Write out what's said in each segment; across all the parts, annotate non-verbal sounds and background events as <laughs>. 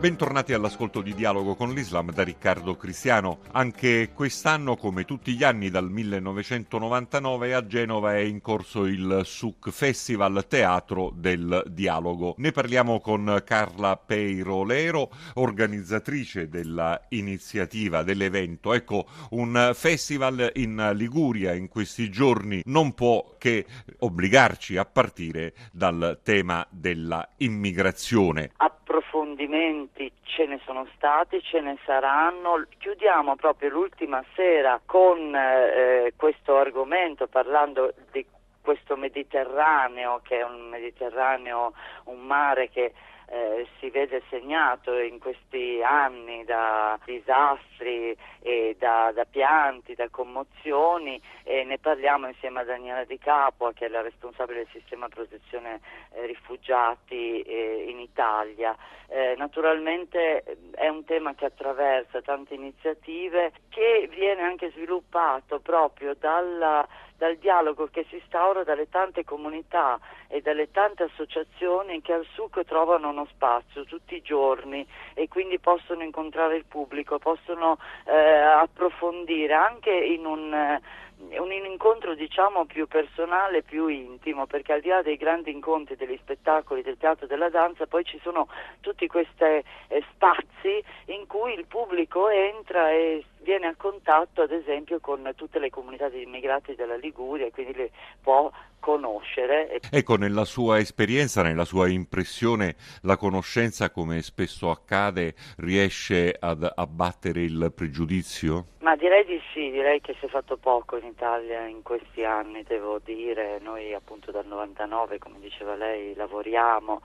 Bentornati all'ascolto di Dialogo con l'Islam da Riccardo Cristiano. Anche quest'anno, come tutti gli anni dal 1999, a Genova è in corso il SUC Festival Teatro del Dialogo. Ne parliamo con Carla Peirolero, organizzatrice dell'iniziativa, dell'evento. Ecco, un festival in Liguria in questi giorni non può che obbligarci a partire dal tema della immigrazione approfondimenti ce ne sono stati, ce ne saranno. Chiudiamo proprio l'ultima sera con eh, questo argomento parlando di questo Mediterraneo che è un Mediterraneo, un mare che eh, si vede segnato in questi anni da disastri da, da, pianti, da commozioni e ne parliamo insieme a Daniela Di Capua che è la responsabile del sistema protezione eh, rifugiati eh, in Italia. Eh, naturalmente è un tema che attraversa tante iniziative che viene anche sviluppato proprio dalla dal dialogo che si instaura dalle tante comunità e dalle tante associazioni che al SUC trovano uno spazio tutti i giorni e quindi possono incontrare il pubblico, possono eh, approfondire anche in un eh, un incontro diciamo più personale, più intimo, perché al di là dei grandi incontri, degli spettacoli, del teatro della danza, poi ci sono tutti questi eh, spazi in cui il pubblico entra e viene a contatto ad esempio con tutte le comunità di immigrati della Liguria e quindi le può conoscere. Ecco, nella sua esperienza, nella sua impressione, la conoscenza, come spesso accade, riesce ad abbattere il pregiudizio? Ma direi di sì, direi che si è fatto poco in Italia in questi anni, devo dire, noi appunto dal 99, come diceva lei, lavoriamo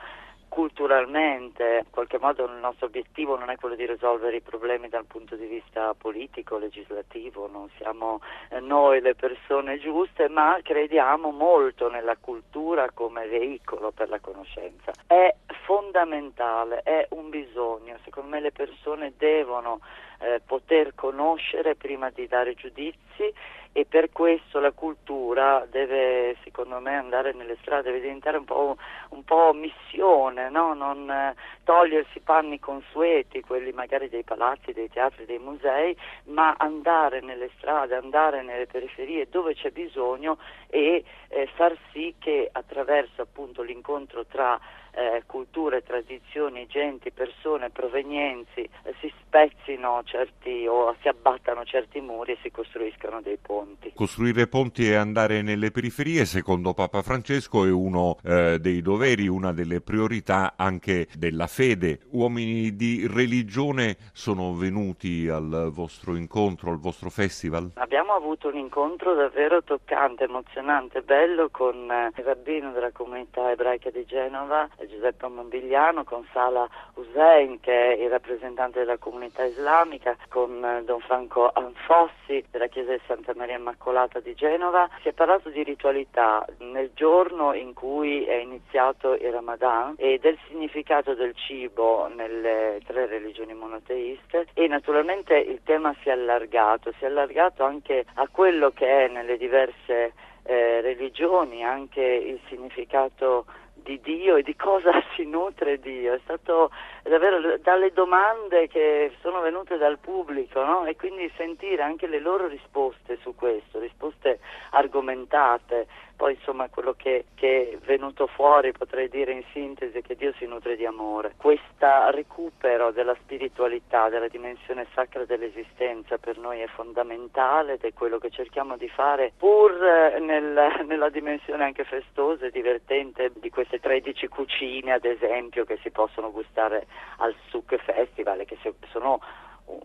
culturalmente, in qualche modo il nostro obiettivo non è quello di risolvere i problemi dal punto di vista politico, legislativo, non siamo eh, noi le persone giuste, ma crediamo molto nella cultura come veicolo per la conoscenza. È fondamentale, è un bisogno, secondo me le persone devono eh, poter conoscere prima di dare giudizi e per questo la cultura deve secondo me andare nelle strade, deve diventare un po', un po missione, no? non eh, togliersi panni consueti, quelli magari dei palazzi, dei teatri, dei musei, ma andare nelle strade, andare nelle periferie dove c'è bisogno e eh, far sì che attraverso appunto l'incontro tra eh, culture, tradizioni, genti, persone, provenienzi eh, si spezzino certi o si abbattano certi muri e si costruiscano dei ponti. Costruire ponti e andare nelle periferie, secondo Papa Francesco, è uno eh, dei doveri, una delle priorità anche della fede. Uomini di religione sono venuti al vostro incontro, al vostro festival? Abbiamo avuto un incontro davvero toccante, emozionante, bello con eh, il rabbino della comunità ebraica di Genova, Giuseppe Mobigliano, con Sala Hussein che è il rappresentante della comunità islamica, con eh, Don Franco Anfossi della chiesa di Santa Maria Immacolata di Genova. Si è parlato di ritualità nel giorno in cui è iniziato il Ramadan e del significato del cibo nelle tre religioni monoteiste e naturalmente il tema si è allargato, si è allargato anche a quello che è nelle diverse eh, religioni, anche il significato di Dio e di cosa <laughs> si nutre Dio. È stato davvero dalle domande che sono venute dal pubblico no? e quindi sentire anche le loro risposte su questo, risposte argomentate. Poi insomma quello che, che è venuto fuori potrei dire in sintesi che Dio si nutre di amore. Questo recupero della spiritualità, della dimensione sacra dell'esistenza per noi è fondamentale ed è quello che cerchiamo di fare pur eh, nel, <laughs> nella dimensione anche festosa e divertente di queste 13 cucine ad esempio che si possono gustare al Suc Festival che sono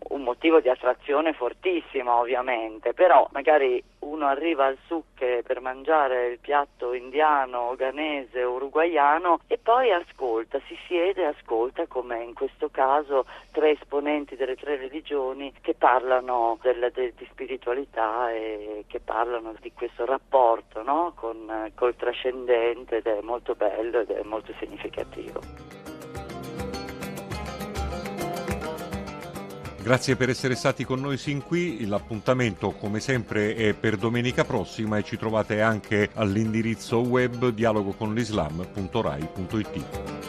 un motivo di attrazione fortissimo ovviamente, però magari uno arriva al sucche per mangiare il piatto indiano, ghanese, uruguaiano e poi ascolta, si siede e ascolta come in questo caso tre esponenti delle tre religioni che parlano del, de, di spiritualità e che parlano di questo rapporto no? con, col trascendente ed è molto bello ed è molto significativo. Grazie per essere stati con noi sin qui, l'appuntamento come sempre è per domenica prossima e ci trovate anche all'indirizzo web dialogoconlislam.rai.it.